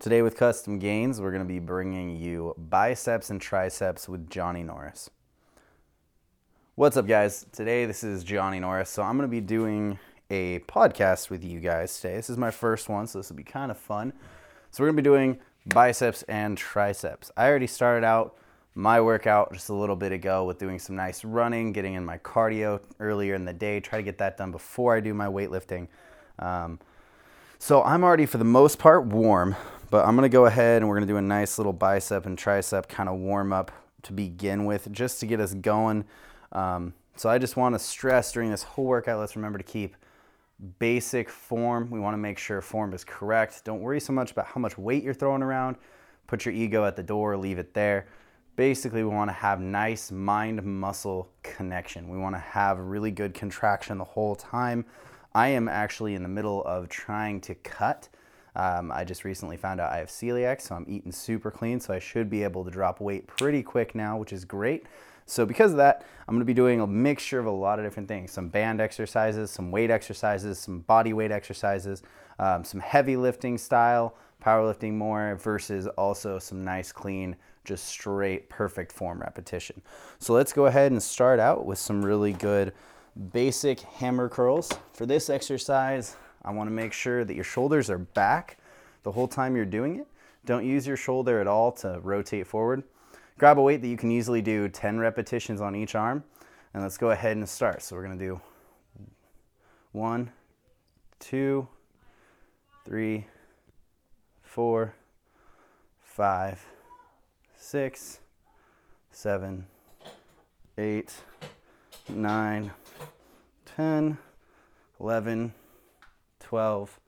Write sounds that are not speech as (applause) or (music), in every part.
Today with Custom Gains, we're going to be bringing you biceps and triceps with Johnny Norris. What's up, guys? Today, this is Johnny Norris. So, I'm going to be doing a podcast with you guys today. This is my first one, so this will be kind of fun. So, we're going to be doing biceps and triceps. I already started out my workout just a little bit ago with doing some nice running, getting in my cardio earlier in the day, try to get that done before I do my weightlifting. Um, so I'm already, for the most part, warm, but I'm gonna go ahead and we're gonna do a nice little bicep and tricep kind of warm up to begin with, just to get us going. Um, so I just wanna stress during this whole workout, let's remember to keep basic form. We wanna make sure form is correct. Don't worry so much about how much weight you're throwing around. Put your ego at the door, leave it there. Basically, we wanna have nice mind muscle connection. We wanna have really good contraction the whole time. I am actually in the middle of trying to cut. Um, I just recently found out I have celiac, so I'm eating super clean, so I should be able to drop weight pretty quick now, which is great. So because of that, I'm gonna be doing a mixture of a lot of different things. Some band exercises, some weight exercises, some body weight exercises, um, some heavy lifting style, powerlifting more, versus also some nice clean, just straight perfect form repetition. So let's go ahead and start out with some really good basic hammer curls. For this exercise, I wanna make sure that your shoulders are back the whole time you're doing it. Don't use your shoulder at all to rotate forward. Grab a weight that you can easily do 10 repetitions on each arm, and let's go ahead and start. So we're gonna do one, two, three, four, five, six, seven, eight, nine, 10, 11, 12,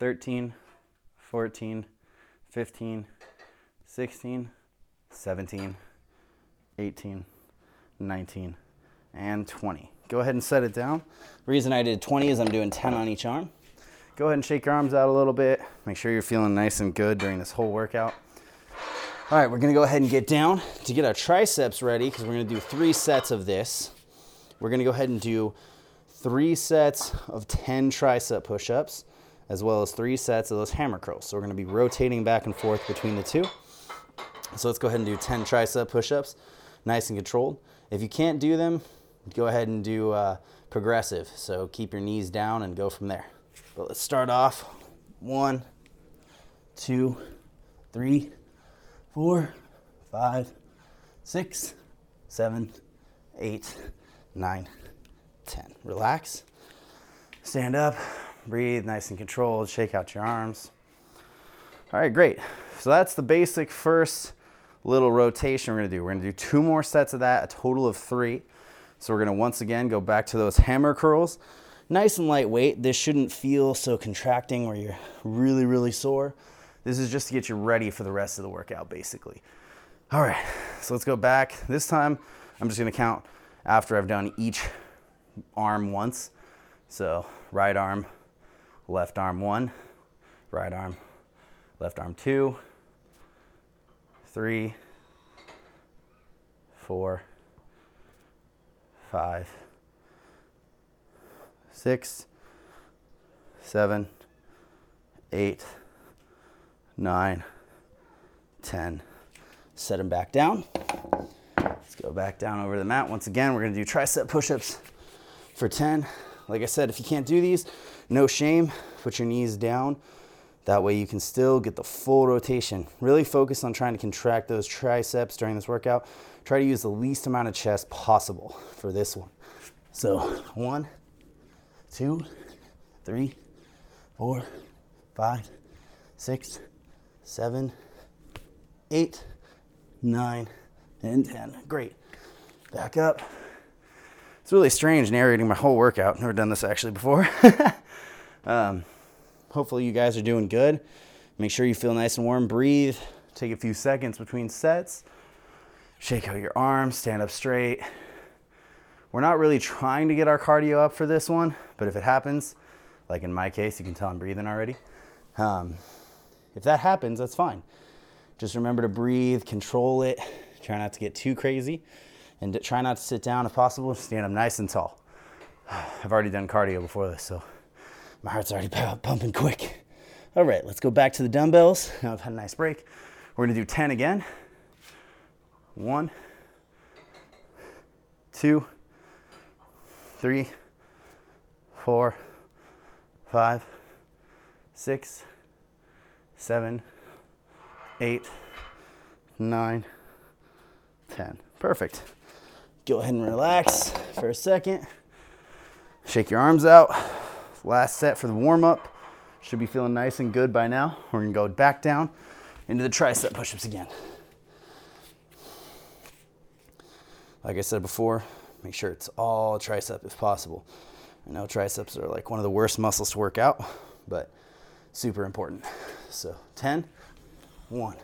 13, 14, 15, 16, 17, 18, 19, and 20. Go ahead and set it down. Reason I did 20 is I'm doing 10 on each arm. Go ahead and shake your arms out a little bit. Make sure you're feeling nice and good during this whole workout. All right, we're gonna go ahead and get down to get our triceps ready because we're gonna do three sets of this. We're gonna go ahead and do three sets of 10 tricep push ups, as well as three sets of those hammer curls. So we're gonna be rotating back and forth between the two. So let's go ahead and do 10 tricep push ups, nice and controlled. If you can't do them, go ahead and do uh, progressive. So keep your knees down and go from there. But let's start off one, two, three, four, five, six, seven, eight, nine, 10. Relax. Stand up, breathe nice and controlled, shake out your arms. All right, great. So that's the basic first little rotation we're gonna do. We're gonna do two more sets of that, a total of three. So we're gonna once again go back to those hammer curls. Nice and lightweight. This shouldn't feel so contracting where you're really, really sore. This is just to get you ready for the rest of the workout, basically. All right, so let's go back. This time, I'm just gonna count after I've done each arm once. So right arm, left arm one, right arm, left arm two, three, four, five, six, seven, eight, nine, ten. Set them back down. Let's go back down over the mat. Once again, we're gonna do tricep push-ups for 10. Like I said, if you can't do these, no shame, put your knees down. That way you can still get the full rotation. Really focus on trying to contract those triceps during this workout. Try to use the least amount of chest possible for this one. So one, two, three, four, five, six, seven, eight, nine, and 10. Great. Back up. It's really strange narrating my whole workout. Never done this actually before. (laughs) um, hopefully, you guys are doing good. Make sure you feel nice and warm. Breathe. Take a few seconds between sets. Shake out your arms. Stand up straight. We're not really trying to get our cardio up for this one, but if it happens, like in my case, you can tell I'm breathing already. Um, if that happens, that's fine. Just remember to breathe, control it, try not to get too crazy and try not to sit down if possible. Stand up nice and tall. (sighs) I've already done cardio before this, so my heart's already pumping quick. All right, let's go back to the dumbbells. Now (laughs) I've had a nice break. We're gonna do 10 again. One, two, three, four, five, six, seven, eight, nine, ten. Perfect. Go ahead and relax for a second. Shake your arms out. Last set for the warm up. Should be feeling nice and good by now. We're gonna go back down into the tricep push ups again. Like I said before, make sure it's all tricep if possible. I know triceps are like one of the worst muscles to work out, but super important. So 10, 1,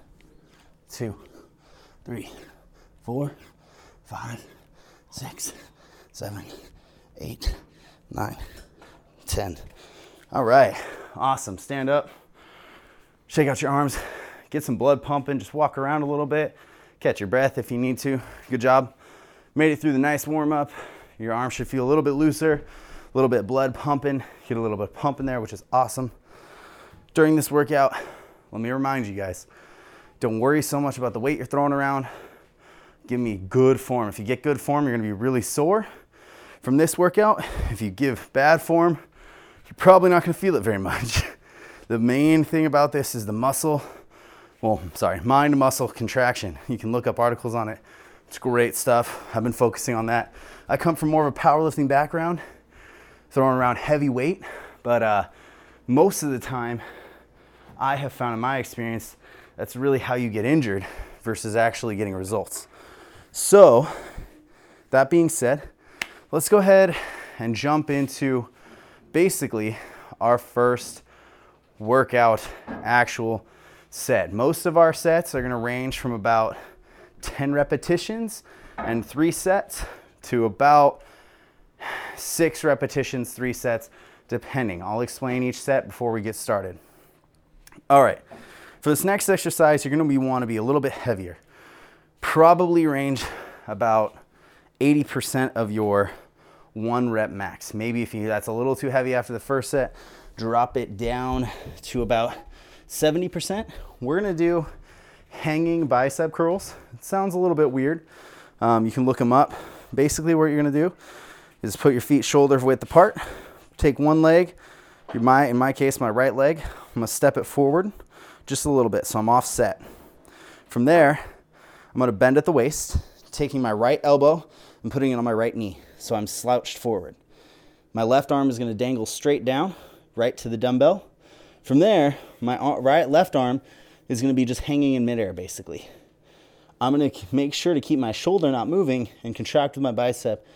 2, 3, 4, 5, 6, 7, 8, 9, 10. All right, awesome. Stand up, shake out your arms, get some blood pumping, just walk around a little bit, catch your breath if you need to. Good job. Made it through the nice warm up. Your arms should feel a little bit looser, a little bit blood pumping. Get a little bit of pump in there, which is awesome. During this workout, let me remind you guys don't worry so much about the weight you're throwing around. Give me good form. If you get good form, you're gonna be really sore from this workout. If you give bad form, you're probably not gonna feel it very much. (laughs) the main thing about this is the muscle, well, sorry, mind muscle contraction. You can look up articles on it. It's great stuff. I've been focusing on that. I come from more of a powerlifting background, throwing around heavy weight, but uh, most of the time, I have found in my experience that's really how you get injured versus actually getting results. So, that being said, let's go ahead and jump into basically our first workout actual set. Most of our sets are going to range from about 10 repetitions and three sets to about six repetitions, three sets, depending. I'll explain each set before we get started. All right, for this next exercise, you're gonna be, wanna be a little bit heavier. Probably range about 80% of your one rep max. Maybe if you, that's a little too heavy after the first set, drop it down to about 70%. We're gonna do hanging bicep curls. It sounds a little bit weird. Um, you can look them up. Basically, what you're gonna do is put your feet shoulder width apart. Take one leg, my, in my case, my right leg. I'm gonna step it forward just a little bit, so I'm offset. From there, I'm gonna bend at the waist, taking my right elbow and putting it on my right knee, so I'm slouched forward. My left arm is gonna dangle straight down, right to the dumbbell. From there, my right left arm is going to be just hanging in midair basically. I'm going to make sure to keep my shoulder not moving and contract with my bicep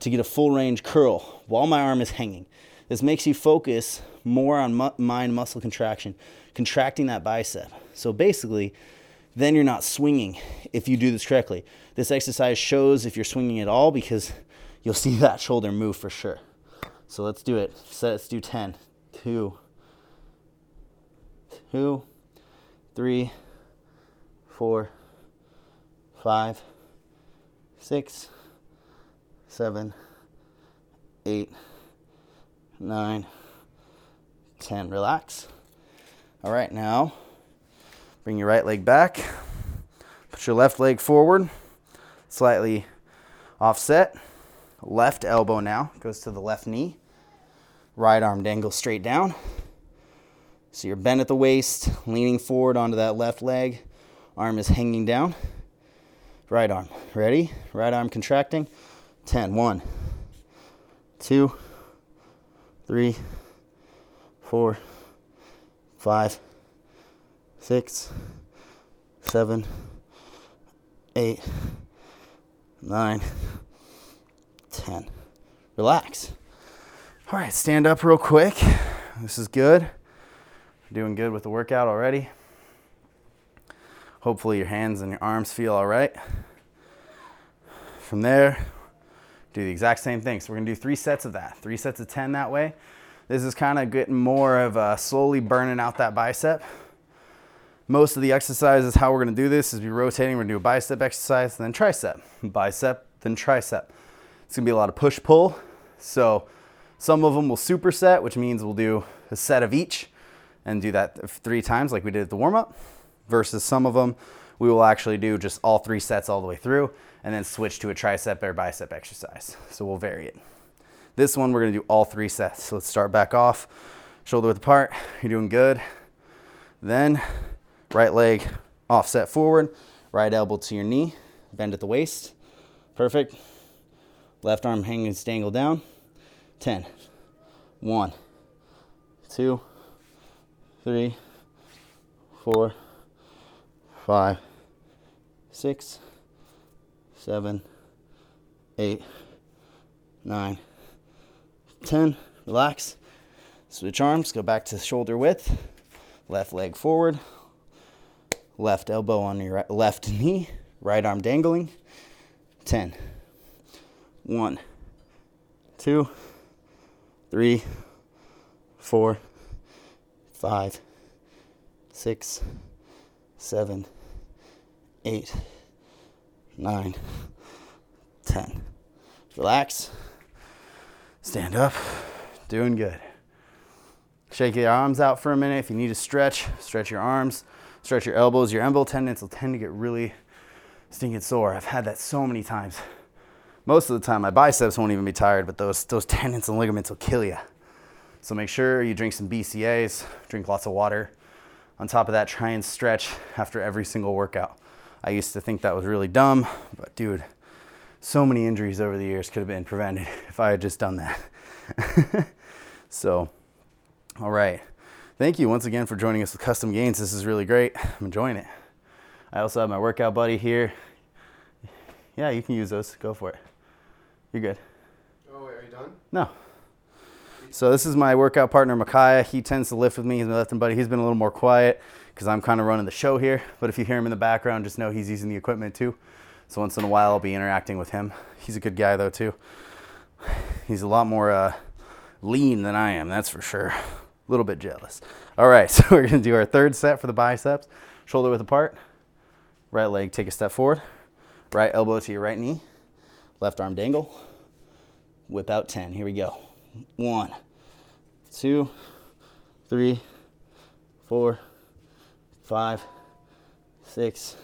to get a full range curl while my arm is hanging. This makes you focus more on mu- mind muscle contraction, contracting that bicep. So basically, then you're not swinging if you do this correctly. This exercise shows if you're swinging at all because you'll see (laughs) that shoulder move for sure. So let's do it. So let's do 10, 2, 2, three, four, five, six, seven, eight, nine, ten. Relax. All right, now bring your right leg back. Put your left leg forward, slightly offset. Left elbow now goes to the left knee. Right arm dangles straight down. So you're bent at the waist, leaning forward onto that left leg. Arm is hanging down. Right arm. Ready? Right arm contracting. 10. 1, 2, 3, 4, 5, 6, 7, 8, 9, 10. Relax. All right, stand up real quick. This is good doing good with the workout already. Hopefully, your hands and your arms feel all right. From there, do the exact same thing. So, we're gonna do three sets of that, three sets of 10 that way. This is kind of getting more of a slowly burning out that bicep. Most of the exercises, how we're gonna do this is be rotating. We're gonna do a bicep exercise, then tricep, bicep, then tricep. It's gonna be a lot of push pull. So, some of them will superset, which means we'll do a set of each and do that three times like we did at the warm up, versus some of them we will actually do just all three sets all the way through and then switch to a tricep or bicep exercise. So we'll vary it. This one, we're gonna do all three sets. So let's start back off, shoulder width apart. You're doing good. Then right leg offset forward, right elbow to your knee, bend at the waist. Perfect. Left arm hanging dangle down. 10. 1, 2, 3, 4, 5, 6, 7, 8, 9, 10. Relax. Switch arms, go back to shoulder width. Left leg forward. Left elbow on your left knee. Right arm dangling. 10. 1, 2, 3, 4, 5, 6, 7, 8, 9, 10. Relax. Stand up. Doing good. Shake your arms out for a minute. If you need to stretch, stretch your arms, stretch your elbows. Your elbow tendons will tend to get really stinking sore. I've had that so many times. Most of the time, my biceps won't even be tired, but those, those tendons and ligaments will kill you. So make sure you drink some BCAAs, drink lots of water. On top of that, try and stretch after every single workout. I used to think that was really dumb, but dude, so many injuries over the years could have been prevented (laughs) if I had just done that. (laughs) so, all right. Thank you once again for joining us with Custom Gains. This is really great. (sighs) I'm enjoying it. I also have my workout buddy here. Yeah, you can use those. Go for it. You're good. Oh, wait, are you done? No. So this is my workout partner, Micaiah. He tends to lift with me. He's my lifting buddy. He's been a little more quiet because I'm kind of running the show here. But if you hear him in the background, just know he's using the equipment too. So once in a while, I'll be interacting with him. He's a good guy though too. (sighs) He's a lot more uh, lean than I am, that's for sure. Little bit jealous. All right, (laughs) so we're gonna do our third set for the biceps. Shoulder width apart. Right leg, take a step forward. Right elbow to your right knee. Left arm dangle. Whip out 10. Here we go. One, two, three, four, five, six,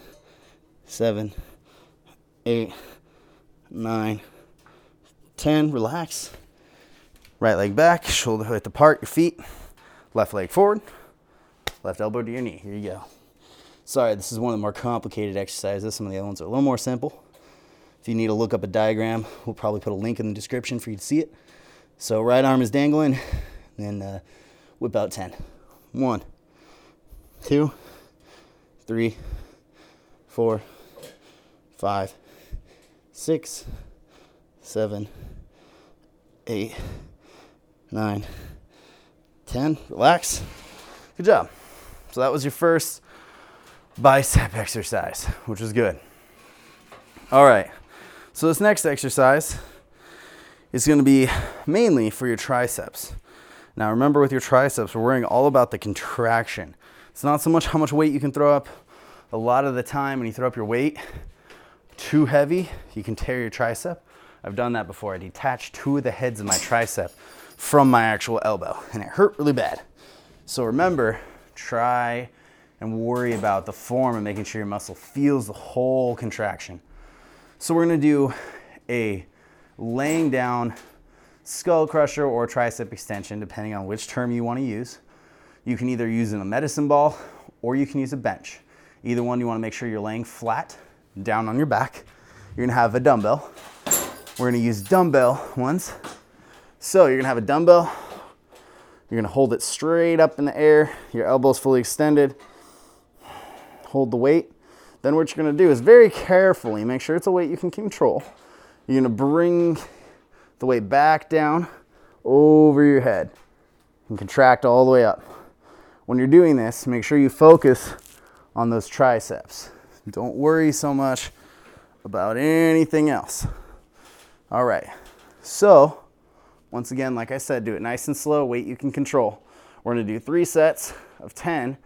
seven, eight, nine, ten. Relax. Right leg back, shoulder width apart, your feet. Left leg forward, left elbow to your knee. Here you go. Sorry, this is one of the more complicated exercises. Some of the other ones are a little more simple. If you need to look up a diagram, we'll probably put a link in the description for you to see it. So right arm is dangling, then uh, whip out 10. One, two, three, four, five, six, seven, eight, nine, ten. Relax. Good job. So that was your first bicep exercise, which was good. All right. So this next exercise is going to be mainly for your triceps. Now remember with your triceps, we're worrying all about the contraction. It's not so much how much weight you can throw up. A lot of the time when you throw up your weight too heavy, you can tear your tricep. I've done that before. I detached two of the heads of my tricep from my actual elbow and it hurt really bad. So remember, try and worry about the form and making sure your muscle feels the whole contraction. So we're gonna do a laying down skull crusher or tricep extension, depending on which term you wanna use. You can either use in a medicine ball or you can use a bench. Either one, you wanna make sure you're laying flat, down on your back. You're gonna have a dumbbell. We're gonna use dumbbell ones. So you're gonna have a dumbbell. You're gonna hold it straight up in the air, your elbows fully extended. Hold the weight then what you're gonna do is very carefully make sure it's a weight you can control. You're gonna bring the weight back down over your head and contract all the way up. When you're doing this, make sure you focus on those triceps. Don't worry so much about anything else. All right, so once again, like I said, do it nice and slow, weight you can control. We're gonna do three sets of 10,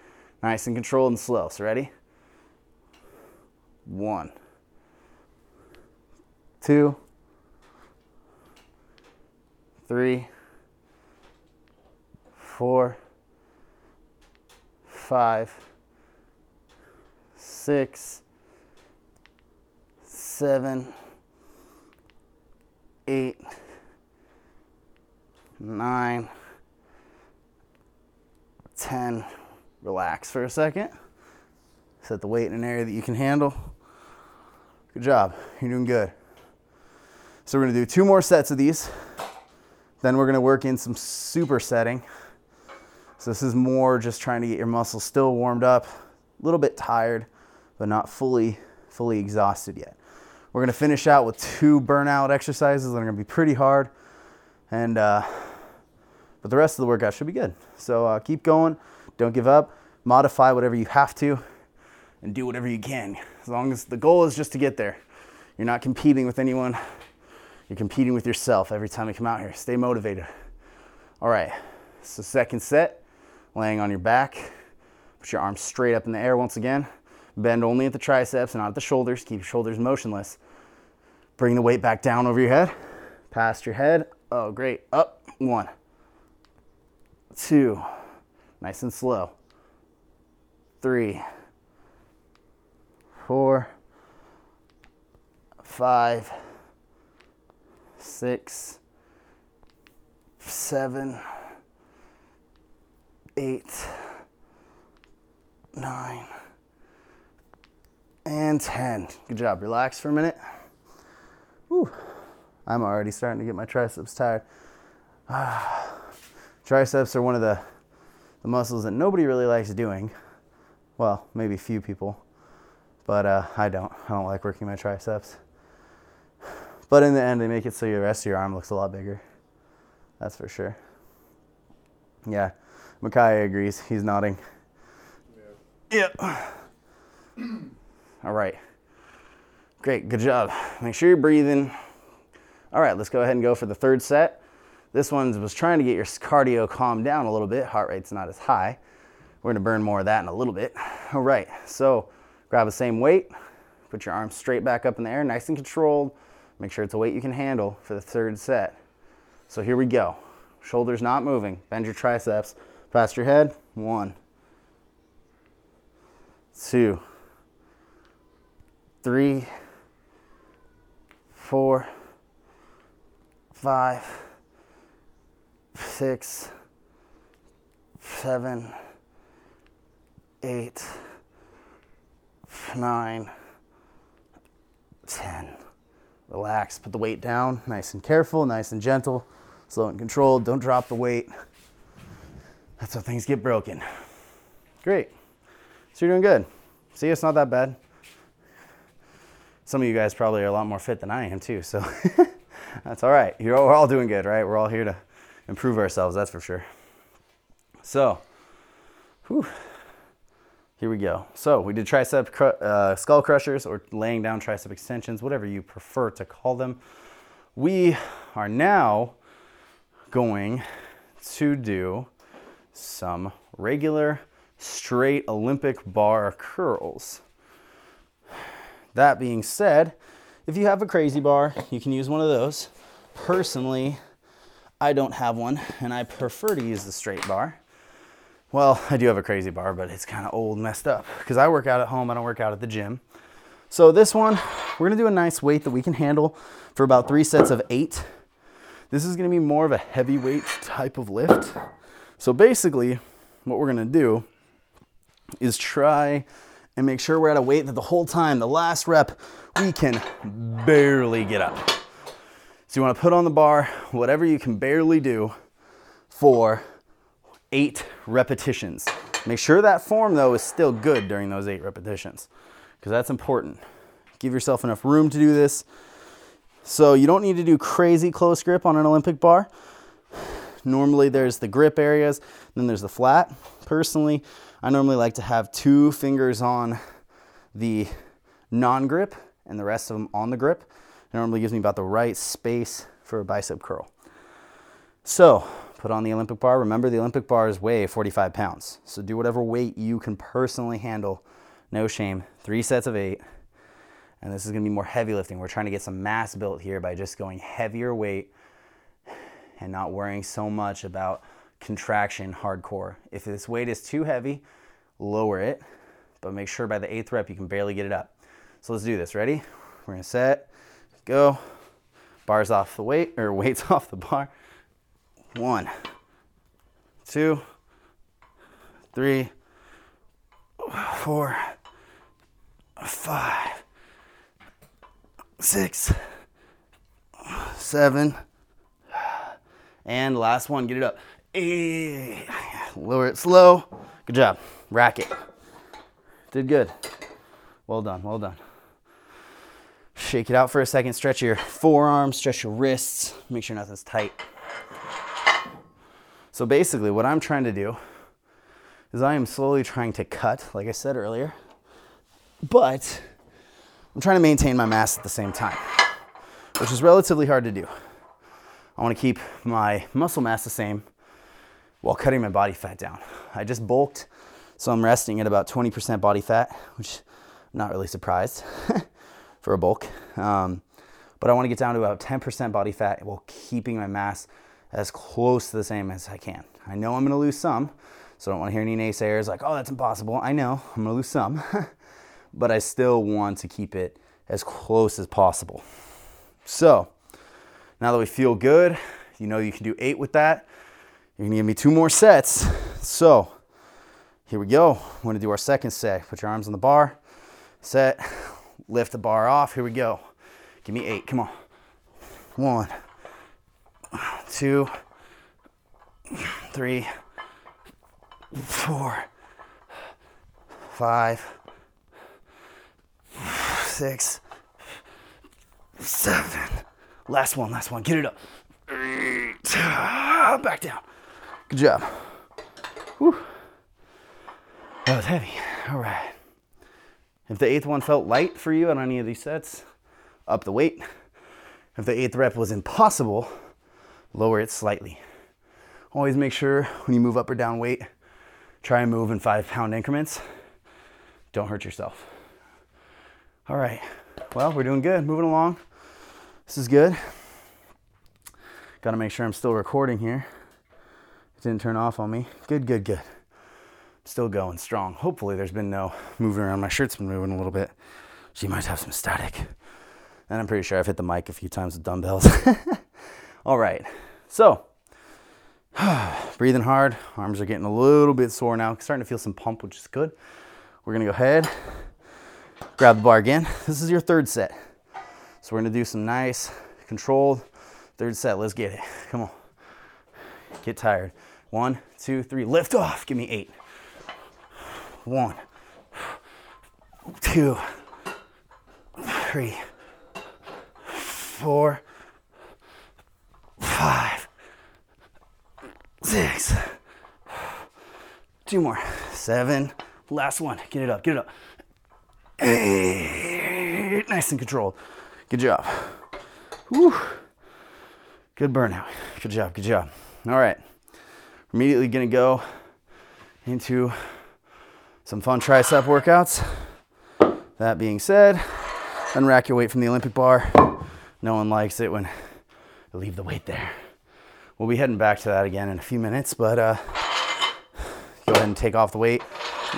nice and controlled and slow. So ready? one, two, three, four, five, six, seven, eight, nine, ten. Relax for a second. Set the weight in an area that you can handle. Good job. You're doing good. So we're gonna do two more sets of these. Then we're gonna work in some supersetting. So this is more just trying to get your muscles still warmed up, a little bit tired, but not fully, fully exhausted yet. We're gonna finish out with two burnout exercises that are gonna be pretty hard. And, uh, but the rest of the workout should be good. So uh, keep going, don't give up, modify whatever you have to, and do whatever you can. As long as the goal is just to get there. You're not competing with anyone, you're competing with yourself every time you come out here. Stay motivated. All right, so second set, laying on your back. Put your arms straight up in the air once again. Bend only at the triceps and not at the shoulders. Keep your shoulders motionless. Bring the weight back down over your head, past your head. Oh, great. Up, one, two, nice and slow. Three, four, five, six, seven, eight, nine, and 10. Good job. Relax for a minute. Whew. I'm already starting to get my triceps tired. (sighs) Ah. Triceps are one of the, the muscles that nobody really likes doing. Well, maybe a few people, but uh, I don't. I don't like working my triceps. But in the end, they make it so the rest of your arm looks a lot bigger. That's for sure. Yeah, Micaiah agrees. He's nodding. Yeah. Yep. All right. Great. Good job. Make sure you're breathing. All right, let's go ahead and go for the third set. This one was trying to get your cardio calmed down a little bit. Heart rate's not as high. We're gonna burn more of that in a little bit. All right, so grab the same weight, put your arms straight back up in the air, nice and controlled. Make sure it's a weight you can handle for the third set. So here we go. Shoulders not moving. Bend your triceps. Past your head. One, two, three, four, five, six, seven, eight, nine, ten. Relax, put the weight down, nice and careful, nice and gentle, slow and controlled. Don't drop the weight. That's how things get broken. Great. So you're doing good. See, it's not that bad. Some of you guys probably are a lot more fit than I am too, so (laughs) that's all right. You're all, we're all doing good, right? We're all here to improve ourselves, that's for sure. So, whew. Here we go. So we did tricep cr- uh, skull crushers or laying down tricep extensions, whatever you prefer to call them. We are now going to do some regular straight Olympic bar curls. That being said, if you have a crazy bar, you can use one of those. Personally, I don't have one and I prefer to use the straight bar. Well, I do have a crazy bar, but it's kind of old messed up because I work out at home. I don't work out at the gym. So this one, we're gonna do a nice weight that we can handle for about three sets of eight. This is gonna be more of a heavyweight type of lift. So basically, what we're gonna do is try and make sure we're at a weight that the whole time, the last rep, we can barely get up. So you wanna put on the bar whatever you can barely do for eight repetitions. Make sure that form though is still good during those eight repetitions because that's important. Give yourself enough room to do this. So you don't need to do crazy close grip on an Olympic bar. Normally there's the grip areas, then there's the flat. Personally, I normally like to have two fingers on the non-grip and the rest of them on the grip. It normally gives me about the right space for a bicep curl. So put on the Olympic bar. Remember, the Olympic bars weigh 45 pounds. So do whatever weight you can personally handle. No shame. Three sets of eight. And this is to be more heavy lifting. We're trying to get some mass built here by just going heavier weight and not worrying so much about contraction hardcore. If this weight is too heavy, lower it, but make sure by the eighth rep you can barely get it up. So let's do this. Ready? We're gonna set, go. Bars off the weight, or (laughs) weights off the bar. One, two, three, four, five, six, seven, and last one, get it up. Eight. Lower it slow. Good job. Rack it. Did good. Well done, well done. Shake it out for a second. Stretch your forearms, stretch your wrists. Make sure nothing's tight. So basically, what I'm trying to do is I am slowly trying to cut, like I said earlier, but I'm trying to maintain my mass at the same time, which is relatively hard to do. I want to keep my muscle mass the same while cutting my body fat down. I just bulked, so I'm resting at about 20% body fat, which I'm not really surprised (laughs) for a bulk. Um, but I want to get down to about 10% body fat while keeping my mass as close to the same as I can. I know I'm going to lose some, so I don't want to hear any naysayers like, oh, that's impossible. I know I'm going to lose some, (laughs) but I still want to keep it as close as possible. So now that we feel good, you know you can do eight with that. You're gonna give me two more sets. So here we go. We're gonna do our second set. Put your arms on the bar. Set. Lift the bar off. Here we go. Give me eight. Come on. One, two, three, four, five, six, seven. Last one, last one. Get it up. (clears throat) Back down. Good job. Whew. That was heavy. All right. If the eighth one felt light for you on any of these sets, up the weight. If the eighth rep was impossible, lower it slightly. Always make sure when you move up or down weight, try and move in five pound increments. Don't hurt yourself. All right. Well, we're doing good. Moving along. This is good. Got to make sure I'm still recording here. It didn't turn off on me. Good, good, good. Still going strong. Hopefully, there's been no moving around. My shirt's been moving a little bit. She might have some static. And I'm pretty sure I've hit the mic a few times with dumbbells. (laughs) All right. So, (sighs) breathing hard. Arms are getting a little bit sore now. Starting to feel some pump, which is good. We're going to go ahead, grab the bar again. This is your third set. So, we're going to do some nice, controlled third set. Let's get it. Come on. Get tired. One, two, three, lift off. Give me eight. One, two, three, four, five, six, two more, seven, last one. Get it up, get it up. Eight. Nice and controlled. Good job. Whew. Good burnout. Good job, good job. All right immediately gonna go into some fun tricep workouts. That being said, unrack your weight from the Olympic bar. No one likes it when you leave the weight there. We'll be heading back to that again in a few minutes, but uh, go ahead and take off the weight.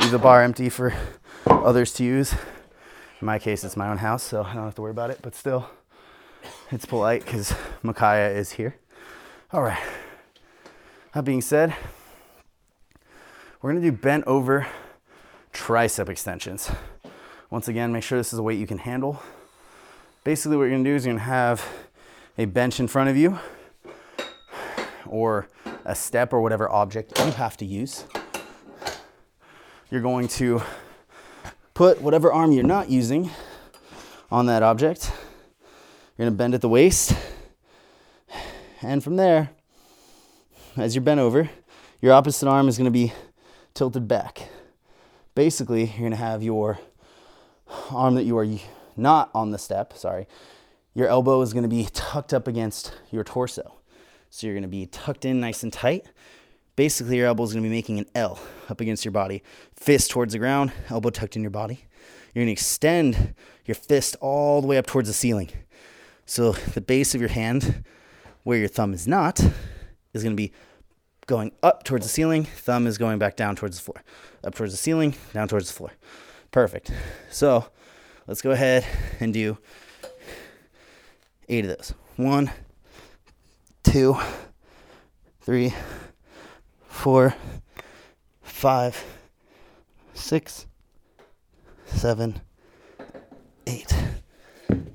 Leave the bar empty for others to use. In my case, it's my own house, so I don't have to worry about it, but still, it's polite because Micaiah is here. All right. That being said, we're gonna do bent over tricep extensions. Once again, make sure this is a weight you can handle. Basically, what you're gonna do is you're gonna have a bench in front of you or a step or whatever object you have to use. You're going to put whatever arm you're not using on that object. You're gonna bend at the waist. And from there, as you're bent over, your opposite arm is going to be tilted back. Basically, you're going to have your arm that you are not on the step, sorry, your elbow is going to be tucked up against your torso. So you're going to be tucked in nice and tight. Basically, your elbow is going to be making an L up against your body. Fist towards the ground, elbow tucked in your body. You're going to extend your fist all the way up towards the ceiling. So the base of your hand, where your thumb is not, is going to be going up towards the ceiling, thumb is going back down towards the floor. Up towards the ceiling, down towards the floor. Perfect. So let's go ahead and do eight of those. One, two, three, four, five, six, seven, eight.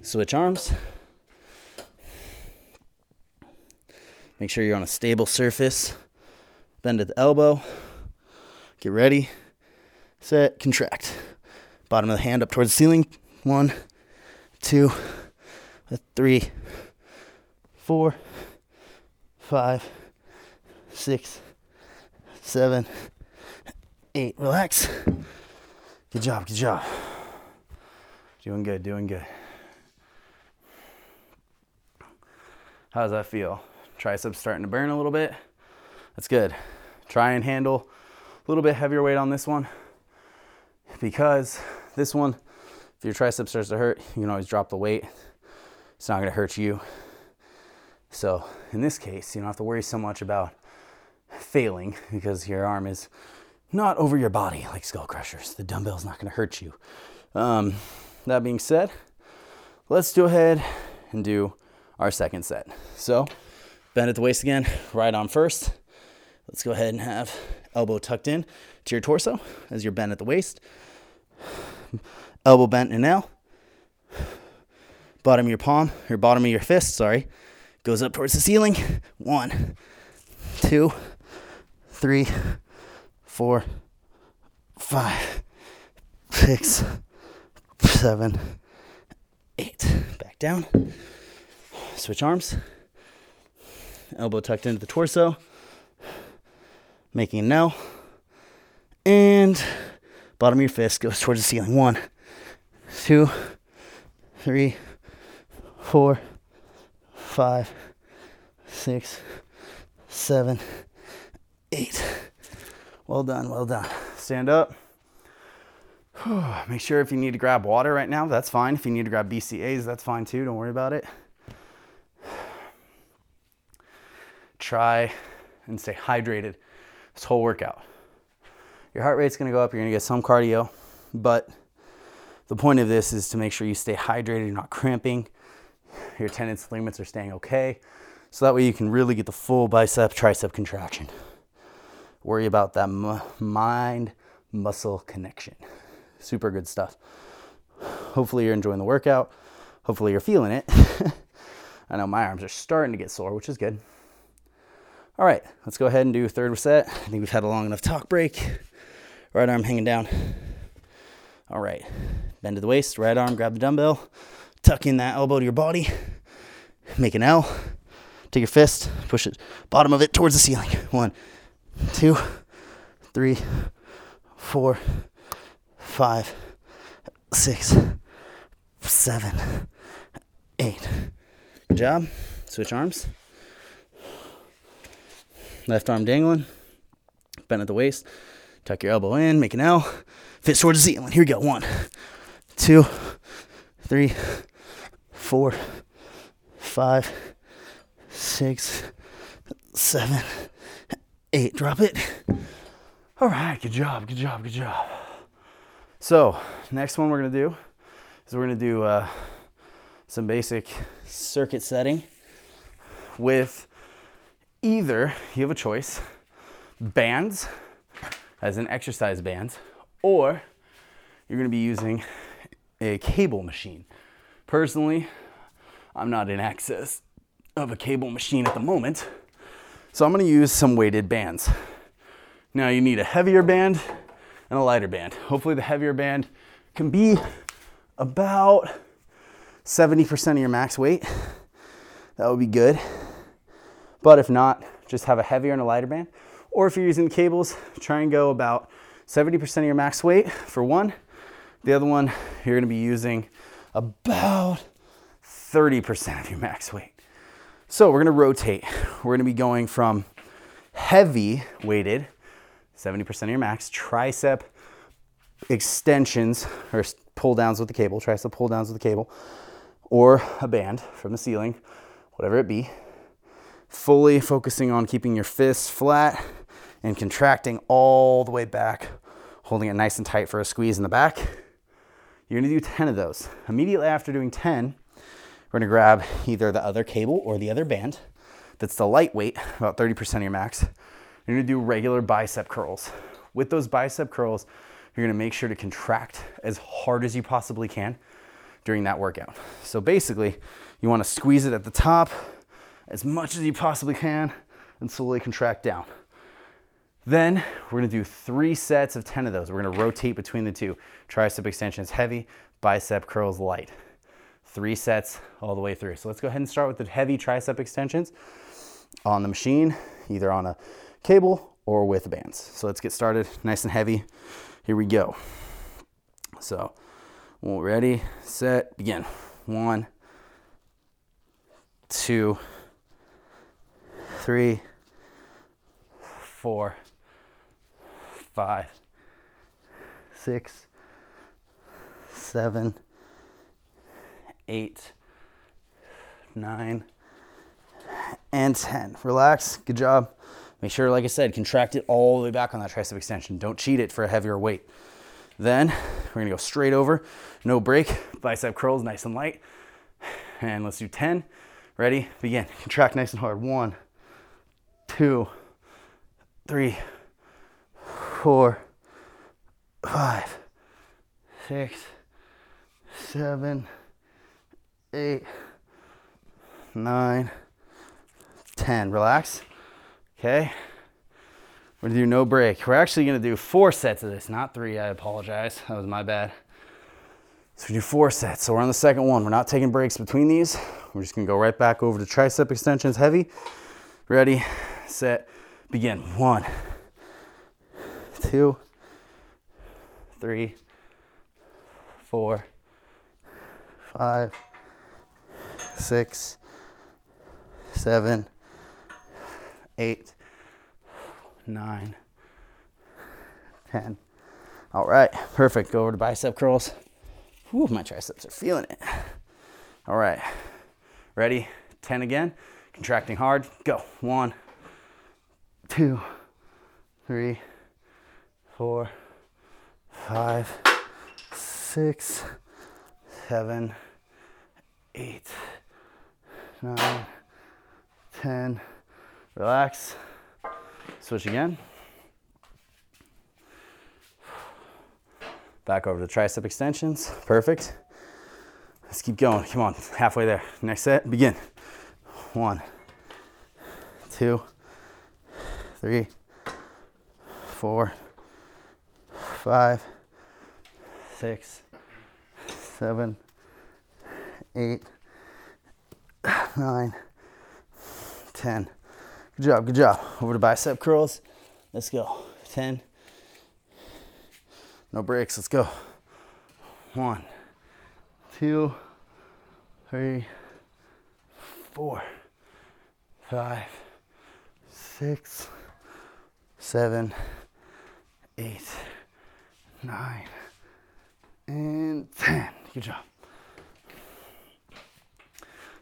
Switch arms. Make sure you're on a stable surface. Bend at the elbow. Get ready. Set. Contract. Bottom of the hand up towards the ceiling. One, two, three, four, five, six, seven, eight. Relax. Good job. Good job. Doing good, doing good. How does that feel? Triceps starting to burn a little bit. That's good. Try and handle a little bit heavier weight on this one because this one, if your tricep starts to hurt, you can always drop the weight. It's not to hurt you. So in this case, you don't have to worry so much about failing because your arm is not over your body like skull crushers. The dumbbell's not to hurt you. Um, that being said, let's go ahead and do our second set. So bend at the waist again, right arm first. Let's go ahead and have elbow tucked in to your torso as you're bent at the waist. Elbow bent in L. Bottom of your palm, or bottom of your fist, sorry, goes up towards the ceiling. One, two, three, four, five, six, seven, eight. Back down. Switch arms. Elbow tucked into the torso. Making a L. And bottom of your fist goes towards the ceiling. One, two, three, four, five, six, seven, eight. Well done, well done. Stand up. (sighs) Make sure if you need to grab water right now, that's fine. If you need to grab BCAs, that's fine too. Don't worry about it. (sighs) Try and stay hydrated this whole workout. Your heart rate's gonna go up, you're gonna get some cardio, but the point of this is to make sure you stay hydrated, you're not cramping, your tendons, ligaments are staying okay, so that way you can really get the full bicep tricep contraction. Worry about that mind muscle connection. Super good stuff. Hopefully, you're enjoying the workout. Hopefully, you're feeling it. (laughs) I know my arms are starting to get sore, which is good. All right, let's go ahead and do a third set. I think we've had a long enough talk break. Right arm hanging down. All right, bend to the waist, right arm, grab the dumbbell, tuck in that elbow to your body, make an L. Take your fist, push it, bottom of it towards the ceiling. One, two, three, four, five, six, seven, eight. Good job. Switch arms. Left arm dangling, bent at the waist. Tuck your elbow in, make an L. Fist towards the ceiling. Here we go. One, two, three, four, five, six, seven, eight. Drop it. All right, good job, good job, good job. So, next one we're gonna do is we're gonna do uh, some basic circuit setting with either, you have a choice, bands as an exercise bands, or you're gonna be using a cable machine. Personally, I'm not in access of a cable machine at the moment, so I'm gonna use some weighted bands. Now you need a heavier band and a lighter band. Hopefully the heavier band can be about 70% of your max weight. That would be good. But if not, just have a heavier and a lighter band. Or if you're using cables, try and go about 70% of your max weight for one. The other one, you're gonna be using about 30% of your max weight. So we're gonna rotate. We're gonna be going from heavy weighted, 70% of your max, tricep extensions or pull downs with the cable, tricep pull downs with the cable, or a band from the ceiling, whatever it be. Fully focusing on keeping your fists flat and contracting all the way back, holding it nice and tight for a squeeze in the back. You're gonna do 10 of those. Immediately after doing 10, we're gonna grab either the other cable or the other band that's the lightweight, about 30% of your max. You're gonna do regular bicep curls. With those bicep curls, you're gonna make sure to contract as hard as you possibly can during that workout. So basically, you wanna squeeze it at the top as much as you possibly can and slowly contract down. Then we're gonna do three sets of 10 of those. We're gonna rotate between the two. Tricep extensions heavy, bicep curls light. Three sets all the way through. So let's go ahead and start with the heavy tricep extensions on the machine, either on a cable or with bands. So let's get started nice and heavy. Here we go. So, ready, set, begin. One, two, three, four, five, six, seven, eight, nine, and 10. Relax. Good job. Make sure, like I said, contract it all the way back on that tricep extension. Don't cheat it for a heavier weight. Then we're gonna go straight over, no break, bicep curls nice and light. And let's do 10. Ready? Begin. Contract nice and hard. One, two, three, four, five, six, seven, eight, nine, ten. Relax. Okay. We're gonna do no break. We're actually gonna do four sets of this, not three. I apologize. That was my bad. So we do four sets. So we're on the second one. We're not taking breaks between these. We're just gonna go right back over to tricep extensions heavy. Ready, set, begin. One, two, three, four, five, six, seven, eight, nine, ten. All right, perfect. Go over to bicep curls. Whew, my triceps are feeling it. All right, ready? 10 again. Contracting hard. Go. One, two, three, four, five, six, seven, eight, nine, ten. Relax. Switch again. Back over to tricep extensions. Perfect. Let's keep going. Come on. Halfway there. Next set. Begin. One, two, three, four, five, six, seven, eight, nine, ten. Good job, good job. Over to bicep curls. Let's go. 10. No breaks. Let's go. One, two, three, four, five, six, seven, eight, nine, and 10. Good job.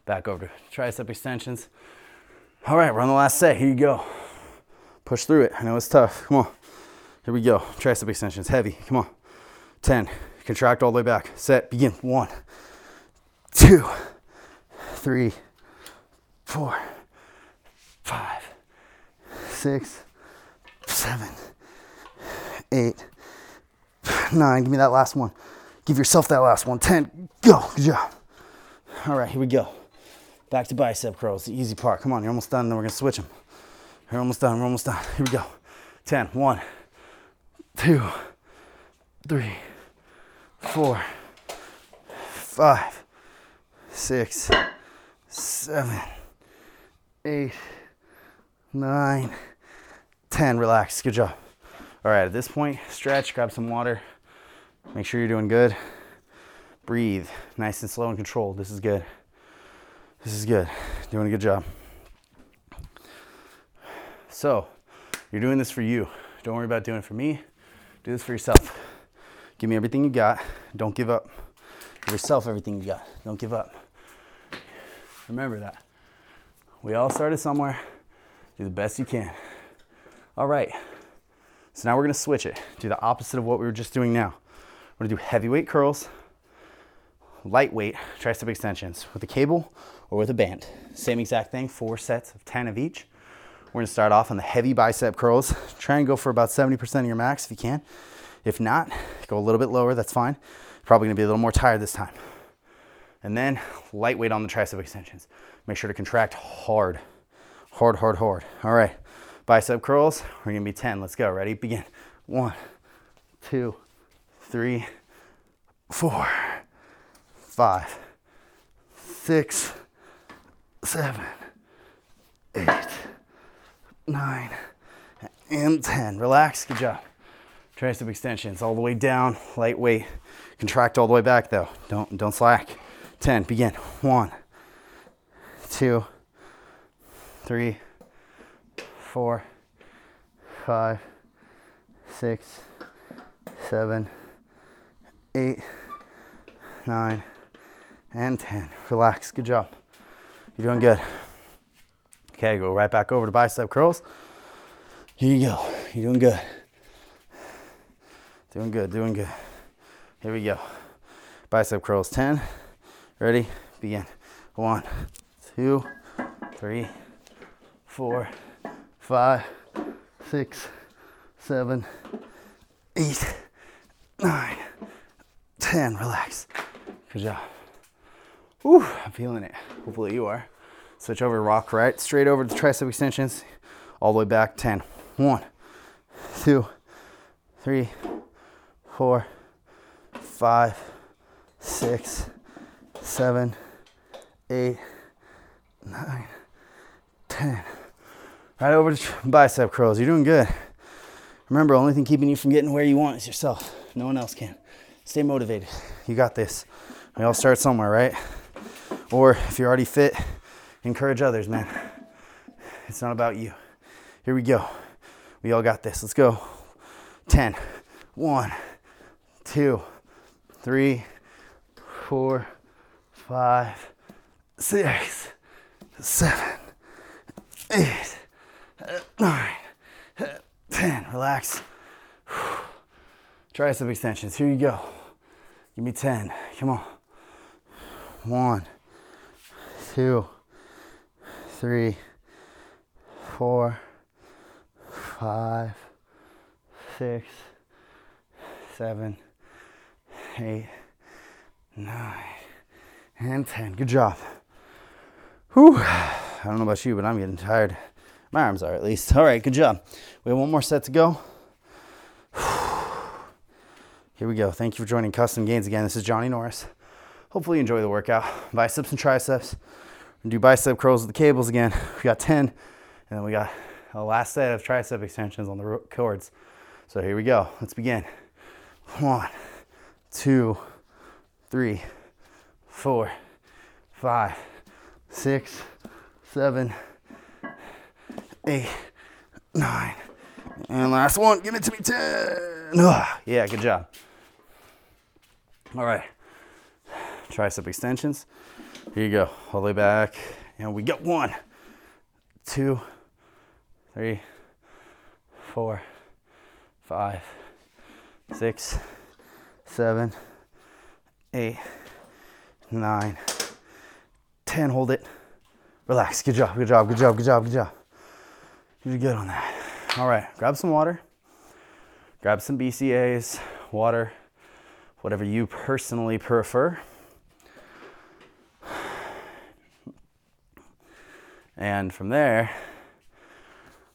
Back over to tricep extensions. All right, we're on the last set. Here you go. Push through it. I know it's tough. Come on. Here we go. Tricep extensions, heavy. Come on. 10. Contract all the way back. Set. Begin. One, two, three, four, five, six, seven, eight, nine. Give me that last one. Give yourself that last one. 10. Go. Good job. All right, here we go. Back to bicep curls, the easy part. Come on, you're almost done, then we're gonna switch them. You're almost done, we're almost done. Here we go. 10, 1, 2, 3, 4, 5, 6, 7, 8, 9, 10. Relax, good job. All right, at this point, stretch, grab some water. Make sure you're doing good. Breathe, nice and slow and controlled. This is good. This is good. Doing a good job. So, you're doing this for you. Don't worry about doing it for me. Do this for yourself. Give me everything you got. Don't give up. Give yourself everything you got. Don't give up. Remember that. We all started somewhere. Do the best you can. All right. So now we're gonna switch it. Do the opposite of what we were just doing now. We're gonna do heavyweight curls, lightweight tricep extensions with a cable or with a band. Same exact thing, four sets of 10 of each. We're gonna start off on the heavy bicep curls. Try and go for about 70% of your max if you can. If not, go a little bit lower, that's fine. Probably gonna be a little more tired this time. And then lightweight on the tricep extensions. Make sure to contract hard, hard, hard, hard. All right, bicep curls, we're gonna be 10. Let's go, ready? Begin. One, two, three, four, five, six, seven, eight, nine, and 10. Relax, good job. Tricep extensions all the way down, lightweight. Contract all the way back though. Don't don't slack. 10. Begin. One, two, three, four, five, six, seven, eight, nine, and 10. Relax. Good job. You're doing good. Okay, go right back over to bicep curls. Here you go. You're doing good. Doing good, doing good. Here we go. Bicep curls 10. Ready? Begin. One, two, three, four, five, six, seven, eight, nine, ten. Relax. Good job. I'm feeling it. Hopefully you are. Switch over, rock right, straight over to the tricep extensions, all the way back. 10. One, two, three, four, five, six, seven, eight, nine, ten. Right over to (laughs) bicep curls. You're doing good. Remember, only thing keeping you from getting where you want is yourself. No one else can. Stay motivated. You got this. We all start somewhere, right? Or if you're already fit, encourage others, man. It's not about you. Here we go. We all got this. Let's go. 10. 1, 2, 3, 4, 5, 6, 7, 8, 9, 10. Relax. Tricep extensions. Here you go. Give me 10. Come on. One, two, three, four, five, six, seven, eight, nine, and 10. Good job. Whew. I don't know about you, but I'm getting tired. My arms are at least. (laughs) All right, good job. We have one more set to go. (sighs) Here we go. Thank you for joining Custom Gains again. This is Johnny Norris. Hopefully you enjoy the workout. Biceps and triceps. Do bicep curls with the cables again. (laughs) We got 10, and then we got a last set of tricep extensions on the cords. So here we go. Let's begin. One, two, three, four, five, six, seven, eight, nine, and last one. Give it to me, 10. Ugh. Yeah, good job. All right tricep extensions. Here you go, all the way back. And we got one, two, three, four, five, six, seven, eight, nine, ten. Hold it. Relax. Good job, good job, good job, good job, good job. You did good on that. All right, grab some water. Grab some BCAAs, water, whatever you personally prefer. And from there,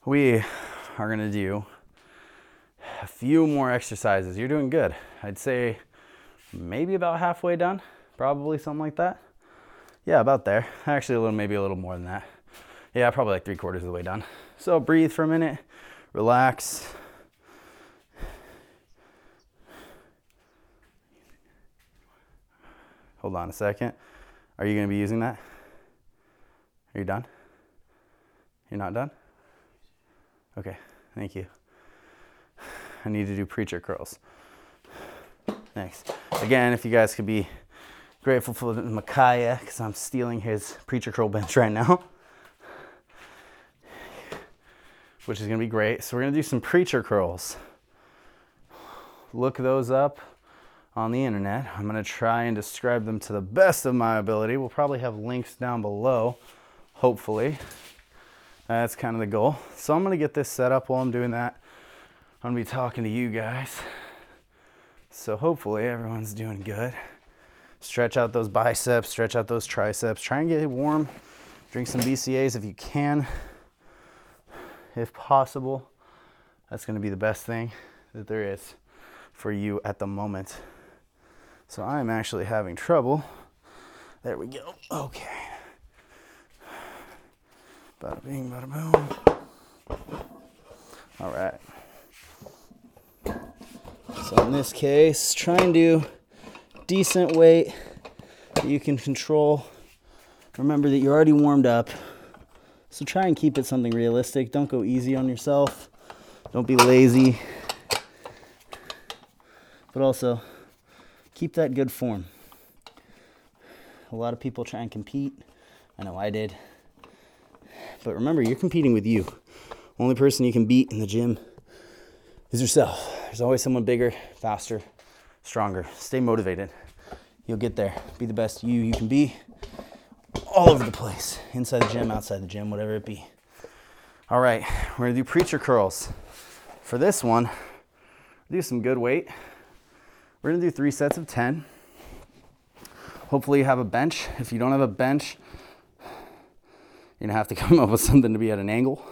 we are going to do a few more exercises. You're doing good. I'd say maybe about halfway done, probably something like that. Yeah, about there. Actually, a little, maybe a little more than that. Yeah, probably like three quarters of the way done. So breathe for a minute, relax. Hold on a second. Are you going to be using that? Are you done? You're not done? Okay, thank you. I need to do preacher curls. Thanks. Again, if you guys could be grateful for Micaiah, because I'm stealing his preacher curl bench right now. Which is gonna be great. So we're gonna do some preacher curls. Look those up on the internet. I'm gonna try and describe them to the best of my ability. We'll probably have links down below, hopefully. That's kind of the goal. So I'm gonna get this set up while I'm doing that. I'm gonna be talking to you guys. So hopefully everyone's doing good. Stretch out those biceps, stretch out those triceps. Try and get warm. Drink some BCAAs if you can, if possible. That's gonna be the best thing that there is for you at the moment. So I'm actually having trouble. There we go. Okay. Bada bing, bada boom. All right. So in this case, try and do decent weight that you can control. Remember that you're already warmed up. So try and keep it something realistic. Don't go easy on yourself. Don't be lazy. But also, keep that good form. A lot of people try and compete. I know I did. But remember, you're competing with you. Only person you can beat in the gym is yourself. There's always someone bigger, faster, stronger. Stay motivated. You'll get there. Be the best you you can be all over the place. Inside the gym, outside the gym, whatever it be. All right, we're gonna do preacher curls. For this one, do some good weight. We're gonna do three sets of 10. Hopefully you have a bench. If you don't have a bench, you're gonna have to (laughs) come up with something to be at an angle.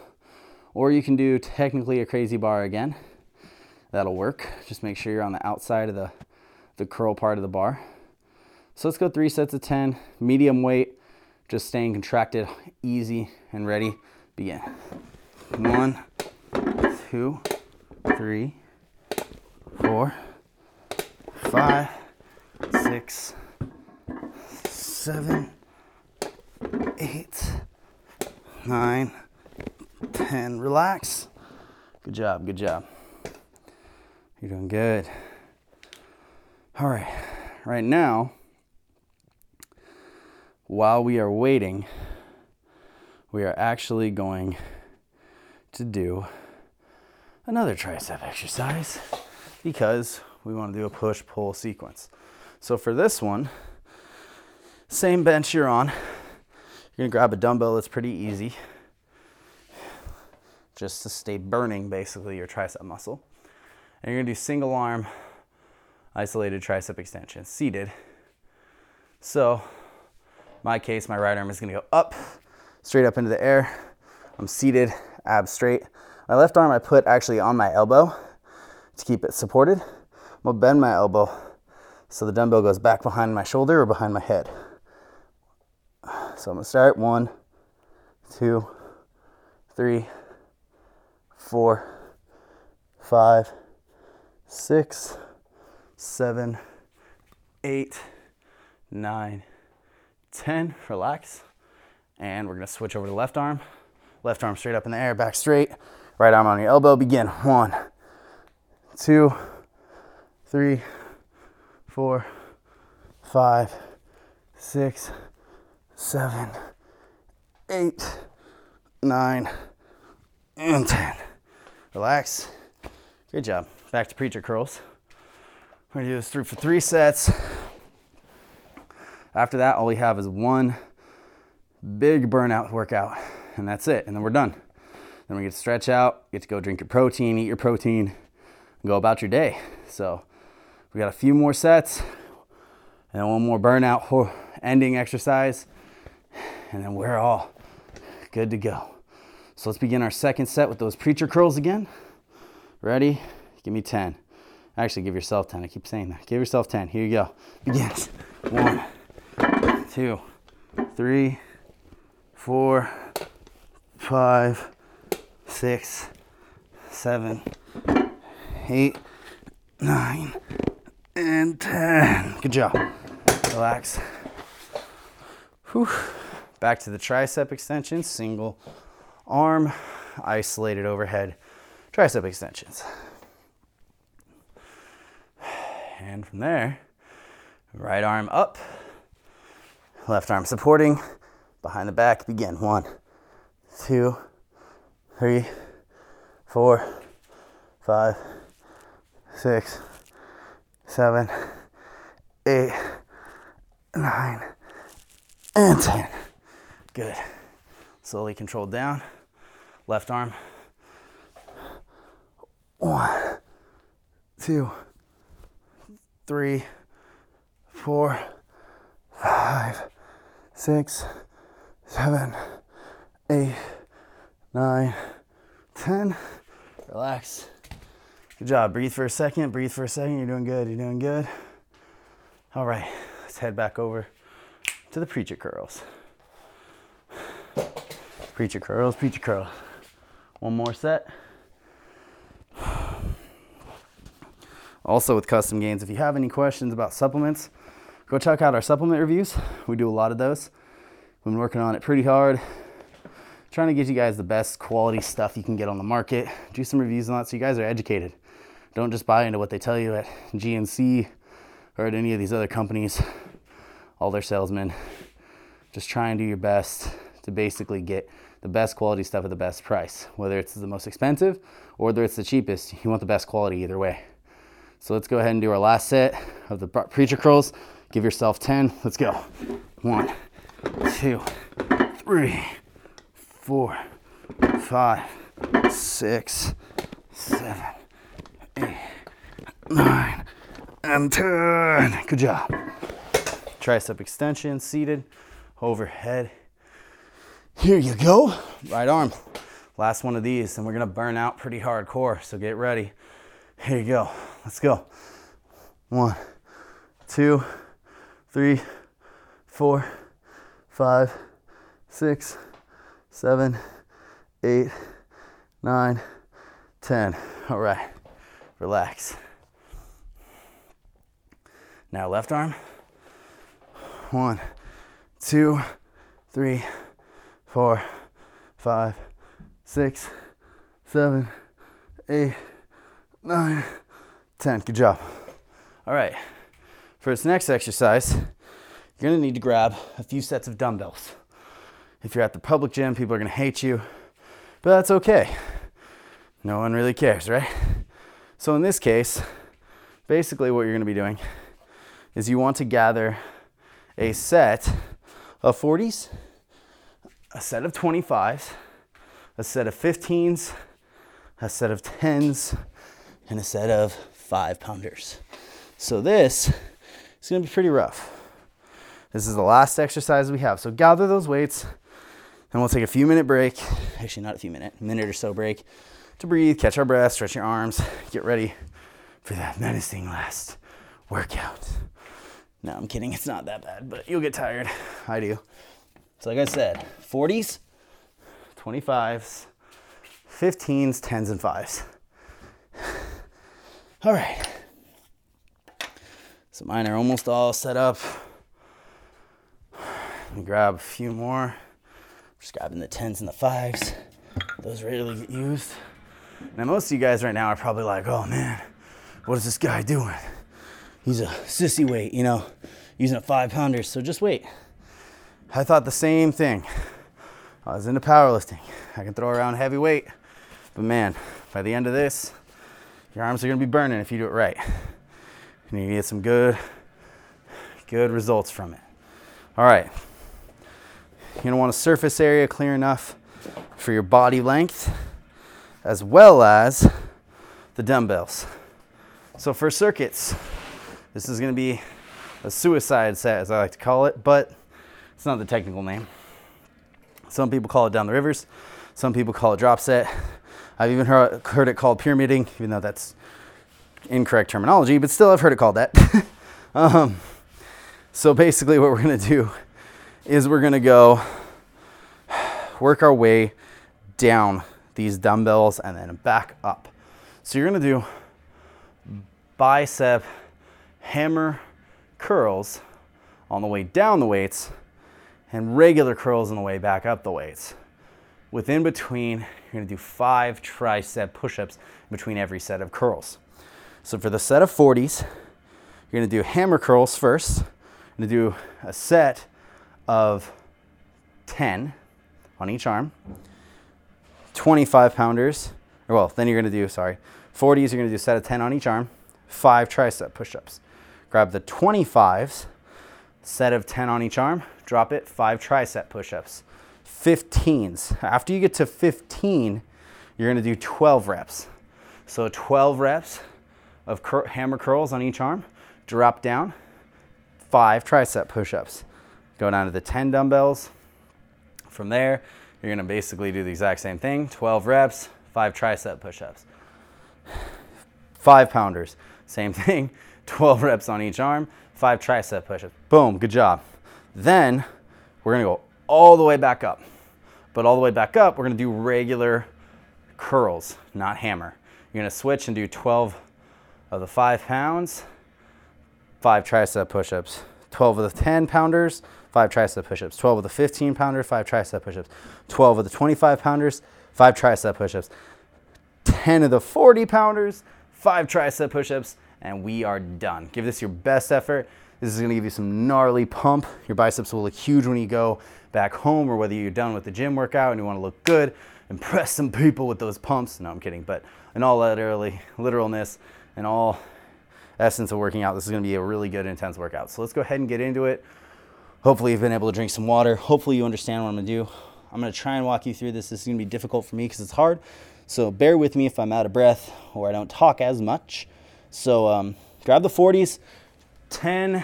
Or you can do technically a crazy bar again. That'll work. Just make sure you're on the outside of the, the curl part of the bar. So let's go three sets of 10, medium weight, just staying contracted, easy and ready. Begin. One, two, three, four, five, six, seven, eight, nine, ten. Relax. Good job, good job. You're doing good. All right, right now, while we are waiting, we are actually going to do another tricep exercise because we want to do a push pull sequence. So for this one, same bench you're on, you're gonna grab a dumbbell that's pretty easy just to stay burning basically your tricep muscle. And you're gonna do single arm isolated tricep extension, seated. So, my case, my right arm is gonna go up, straight up into the air. I'm seated, abs straight. My left arm I put actually on my elbow to keep it supported. I'm gonna bend my elbow so the dumbbell goes back behind my shoulder or behind my head. So I'm gonna start one, two, three, four, five, six, seven, eight, nine, ten. Relax. And we're gonna switch over to left arm. Left arm straight up in the air, back straight. Right arm on your elbow. Begin. One, two, three, four, five, six, seven, eight, nine, and 10. Relax. Good job. Back to preacher curls. We're gonna do this through for three sets. After that, all we have is one big burnout workout, and that's it. And then we're done. Then we get to stretch out, get to go drink your protein, eat your protein, and go about your day. So we got a few more sets, and then one more burnout ending exercise, and then we're all good to go. So let's begin our second set with those preacher curls again. Ready? Give me 10. Actually, give yourself 10. I keep saying that. Give yourself 10. Here you go. Begin. One, two, three, four, five, six, seven, eight, nine, and 10. Good job. Relax. Whew. Back to the tricep extension, single arm, isolated overhead tricep extensions. And from there, right arm up, left arm supporting, behind the back, begin. One, two, three, four, five, six, seven, eight, nine, and 10. Good. Slowly controlled down. Left arm. One, two, three, four, five, six, seven, eight, nine, ten. Relax. Good job. Breathe for a second. Breathe for a second. You're doing good. You're doing good. All right. Let's head back over to the preacher curls. Preacher curls, preacher curls. One more set. Also, with custom gains, if you have any questions about supplements, go check out our supplement reviews. We do a lot of those. We've been working on it pretty hard, trying to get you guys the best quality stuff you can get on the market. Do some reviews on that so you guys are educated. Don't just buy into what they tell you at GNC or at any of these other companies, all their salesmen. Just try and do your best to basically get the best quality stuff at the best price. Whether it's the most expensive or whether it's the cheapest, you want the best quality either way. So let's go ahead and do our last set of the preacher curls. Give yourself 10. Let's go. One, two, three, four, five, six, seven, eight, nine, and 10. Good job. Tricep extension, seated, overhead. Here you go. Right arm. Last one of these, and we're gonna burn out pretty hardcore, so get ready. Here you go. Let's go. One, two, three, four, five, six, seven, eight, nine, ten. All right. Relax. Now left arm. One, two, three, four, five, six, seven, eight, nine, ten. Good job. All right. For this next exercise, you're gonna need to grab a few sets of dumbbells. If you're at the public gym, people are gonna hate you, but that's okay. No one really cares, right? So in this case, basically what you're gonna be doing is you want to gather a set of 40s, a set of 25s, a set of 15s, a set of 10s, and a set of five pounders. So this is gonna be pretty rough. This is the last exercise we have. So gather those weights and we'll take a few minute break. Actually, not a few minute, minute or so break to breathe, catch our breath, stretch your arms, get ready for that menacing last workout. No, I'm kidding. It's not that bad, but you'll get tired. I do. So, like I said, 40s, 25s, 15s, 10s, and 5s. (sighs) All right. So mine are almost all set up. Let me grab a few more. Just grabbing the tens and the fives. Those rarely get used. Now most of you guys right now are probably like, oh man, what is this guy doing? He's a sissy weight, you know, using a five pounder. So just wait. I thought the same thing. I was into powerlifting. I can throw around heavy weight, but man, by the end of this, your arms are gonna be burning if you do it right. And you get some good, good results from it. All right. You're gonna want a surface area clear enough for your body length as well as the dumbbells. So for circuits, this is gonna be a suicide set as I like to call it, but it's not the technical name. Some people call it down the rivers, some people call it drop set. I've even heard, heard it called pyramiding, even though that's incorrect terminology, but still I've heard it called that. (laughs) um, so basically, what we're gonna do is we're gonna go work our way down these dumbbells and then back up. So you're gonna do bicep hammer curls on the way down the weights and regular curls on the way back up the weights. Within between, you're gonna do five tricep push-ups between every set of curls. So for the set of 40s, you're gonna do hammer curls first. You're gonna do a set of 10 on each arm, 25 pounders or well, then you're gonna do, sorry, 40s, you're gonna do a set of 10 on each arm, five tricep push-ups. Grab the 25s, set of 10 on each arm, drop it, five tricep push-ups. 15s. After you get to 15, you're gonna do 12 reps. So 12 reps of cur- hammer curls on each arm, drop down, five tricep push-ups. Go down to the 10 dumbbells. From there, you're gonna basically do the exact same thing, 12 reps, five tricep push-ups. Five pounders, same (laughs) thing, 12 reps on each arm, five tricep push-ups. Boom, good job. Then we're gonna go all the way back up. But all the way back up, we're gonna do regular curls, not hammer. You're gonna switch and do 12 of the five pounds, five tricep push-ups. 12 of the 10 pounders, five tricep push-ups. 12 of the 15 pounder, five tricep push-ups. 12 of the 25 pounders, five tricep push-ups. 10 of the 40 pounders, five tricep push-ups, and we are done. Give this your best effort. This is gonna give you some gnarly pump. Your biceps will look huge when you go back home or whether you're done with the gym workout and you wanna look good, impress some people with those pumps. No, I'm kidding, but in all literally, literalness and all essence of working out, this is gonna be a really good intense workout. So let's go ahead and get into it. Hopefully you've been able to drink some water. Hopefully you understand what I'm gonna do. I'm gonna try and walk you through this. This is gonna be difficult for me because it's hard. So bear with me if I'm out of breath or I don't talk as much. So um, grab the 40s, 10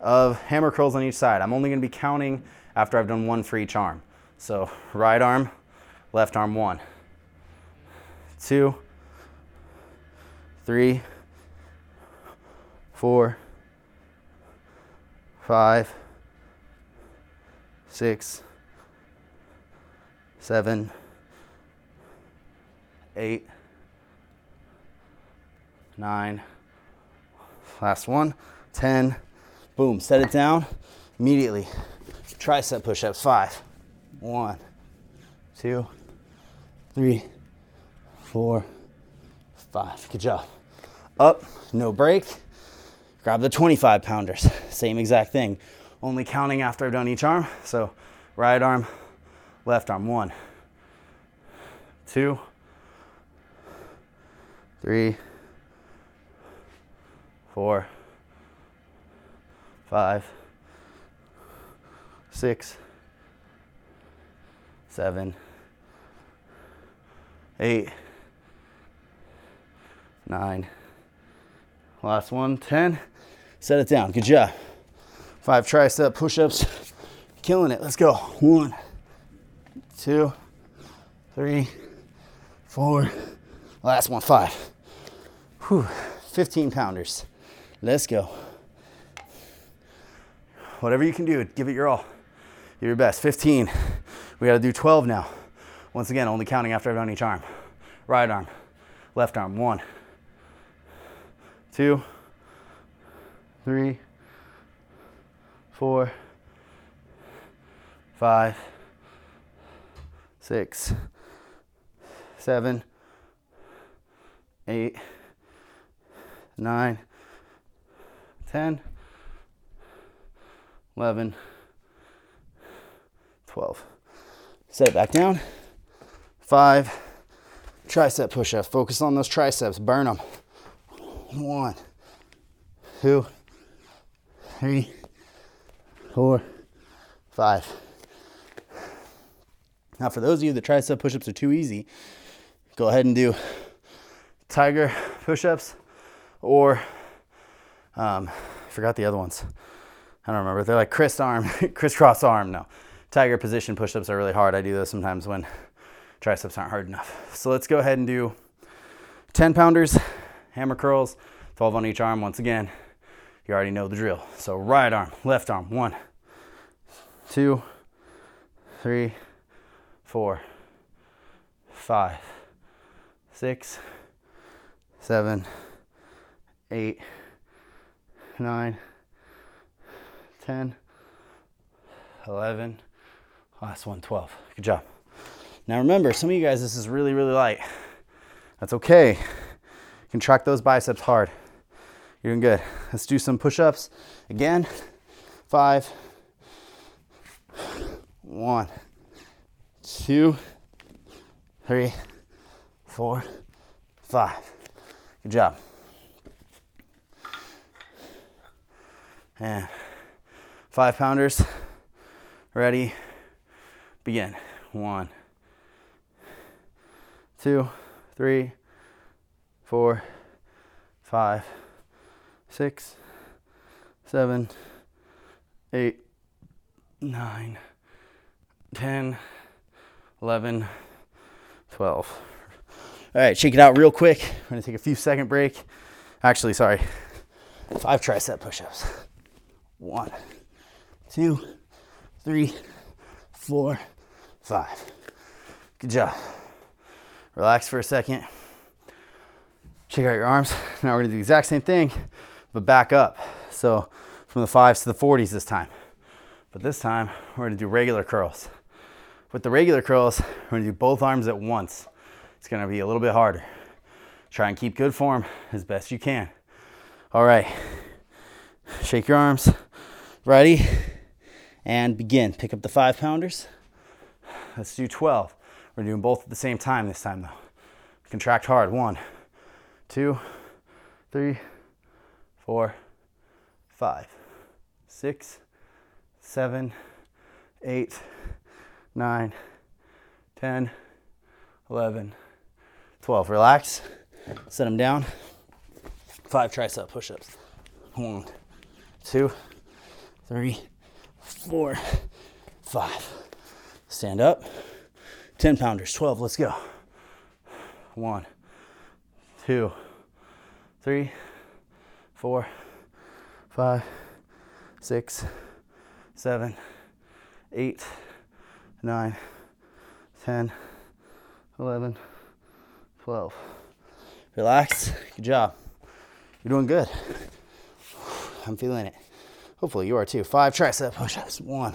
of hammer curls on each side. I'm only gonna be counting after I've done one for each arm. So right arm, left arm, one, two, three, four, five, six, seven, eight, nine, last one, 10. Boom, set it down immediately. Tricep push ups, five. One, two, three, four, five. Good job. Up, no break. Grab the 25 pounders. Same exact thing. Only counting after I've done each arm. So right arm, left arm. One, two, three, four, five, six, seven, eight, nine. Last one, 10. Set it down. Good job. Five tricep push ups. Killing it. Let's go. One, two, three, four. Last one, five. Whew. 15 pounders. Let's go. Whatever you can do, give it your all. Do your best. 15. We got to do 12 now. Once again, only counting after I've done each arm. Right arm, left arm. One, two, three, four, five, six, seven, eight, nine, ten, eleven, twelve. Set it back down. Five. Tricep push ups. Focus on those triceps. Burn them. One, two, three, four, five. Now, for those of you that tricep push ups are too easy, go ahead and do tiger push ups or um, I forgot the other ones. I don't remember. They're like Chris arm, (laughs) crisscross arm. No, tiger position push ups are really hard. I do those sometimes when triceps aren't hard enough. So let's go ahead and do 10 pounders, hammer curls, 12 on each arm. Once again, you already know the drill. So right arm, left arm, one, two, three, four, five, six, seven, eight, nine, ten, eleven. Last one, 12. Good job. Now remember, some of you guys, this is really, really light. That's okay. Track those biceps hard. You're doing good. Let's do some push ups. Again, five, one, two, three, four, five. Good job. And five pounders. Ready. Begin. One, two, three, four, five, six, seven, eight, nine, ten, eleven, twelve. All right, shake it out real quick. We're gonna take a few second break. Actually, sorry, five tricep push-ups. One, two, three, four, five. Good job. Relax for a second. Check out your arms. (laughs) Now we're gonna do the exact same thing, but back up. So from the fives to the 40s this time. But this time we're gonna do regular curls. With the regular curls, we're gonna do both arms at once. It's gonna be a little bit harder. Try and keep good form as best you can. All right, shake your arms. Ready? And begin. Pick up the five pounders. Let's do 12. We're doing both at the same time this time though. Contract hard. One, two, three, four, five, six, seven, eight, nine, 10, 11, 12. Relax. Set them down. Five tricep push ups. One, two, three, four, five. Stand up. 10 pounders, 12, let's go. One, two, three, four, five, six, seven, eight, nine, 10, 11, 12. Relax. Good job. You're doing good. I'm feeling it. Hopefully you are too. Five tricep push-ups. One,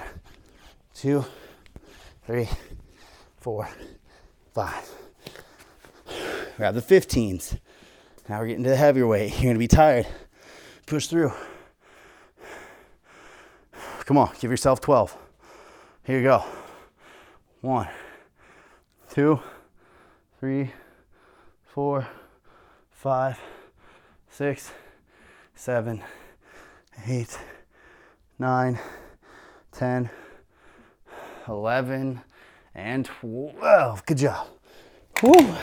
two, three, four, five. Grab the 15s. Now we're getting to the heavier weight. (laughs) You're gonna be tired. Push through. Come on, give yourself 12. Here you go. One, two, three, four, five, six, seven, eight, nine, 10, 11, and 12. Good job. Woo.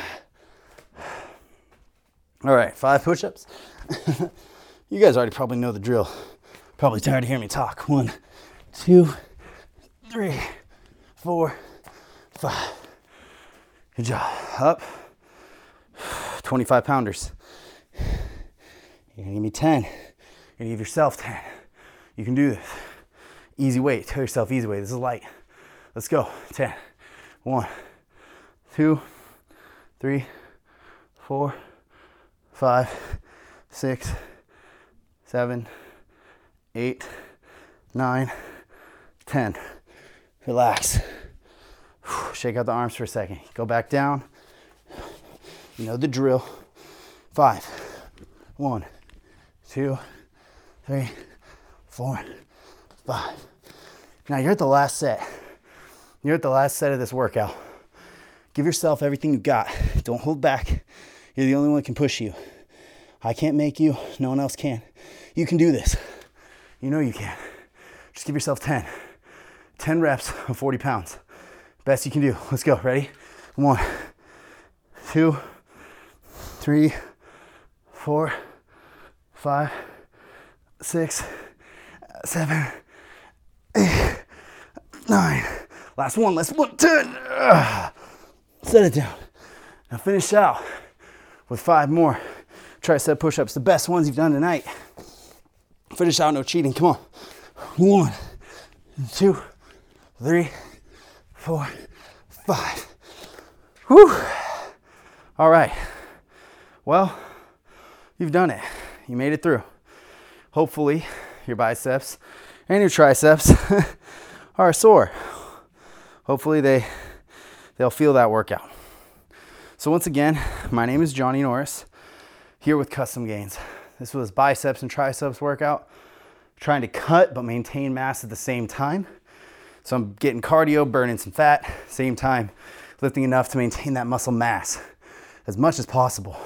All right, five push ups. (laughs) you guys already probably know the drill. Probably tired of hearing me talk. One, two, three, four, five. Good job. Up. 25 pounders. You're gonna give me 10. You're gonna give yourself 10. You can do this. Easy weight. Tell yourself easy weight. This is light. Let's go. 10. One, two, three, four, five, six, seven, eight, nine, ten. Relax. Shake out the arms for a second. Go back down. You know the drill. Five. One, two, three, four, five. Now you're at the last set. You're at the last set of this workout. Give yourself everything you got. Don't hold back. You're the only one that can push you. I can't make you, no one else can. You can do this. You know you can. Just give yourself 10. 10 reps of 40 pounds. Best you can do. Let's go. Ready? One, two, three, four, five, six, seven, eight, nine. Last one. Last one. Ten. Ugh. Set it down. Now finish out with five more tricep push-ups, the best ones you've done tonight. Finish out, no cheating. Come on. One, two, three, four, five. Whew. All right. Well, you've done it. You made it through. Hopefully, your biceps and your triceps (laughs) are sore. Hopefully, they they'll feel that workout. So once again, my name is Johnny Norris, here with Custom Gains. This was biceps and triceps workout, trying to cut but maintain mass at the same time. So I'm getting cardio, burning some fat, same time lifting enough to maintain that muscle mass as much as possible.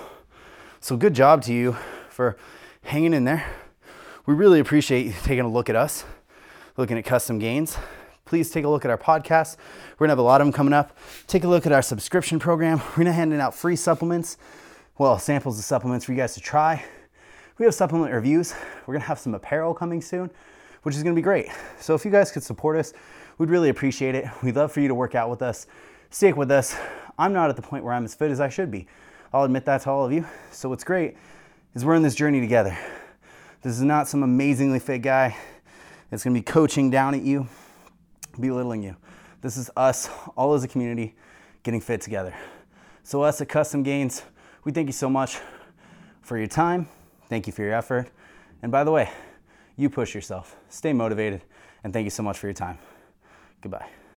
So, good job to you for hanging in there. We really appreciate you taking a look at us, looking at custom gains. Please take a look at our podcast. We're gonna have a lot of them coming up. Take a look at our subscription program. We're gonna handing out free supplements, well, samples of supplements for you guys to try. We have supplement reviews. We're gonna have some apparel coming soon, which is gonna be great. So if you guys could support us, we'd really appreciate it. We'd love for you to work out with us, stick with us. I'm not at the point where I'm as fit as I should be. I'll admit that to all of you. So what's great is we're in this journey together. This is not some amazingly fit guy that's gonna be coaching down at you, belittling you. This is us, all as a community, getting fit together. So, us at Custom Gains, we thank you so much for your time. Thank you for your effort. And by the way, you push yourself, stay motivated, and thank you so much for your time. Goodbye.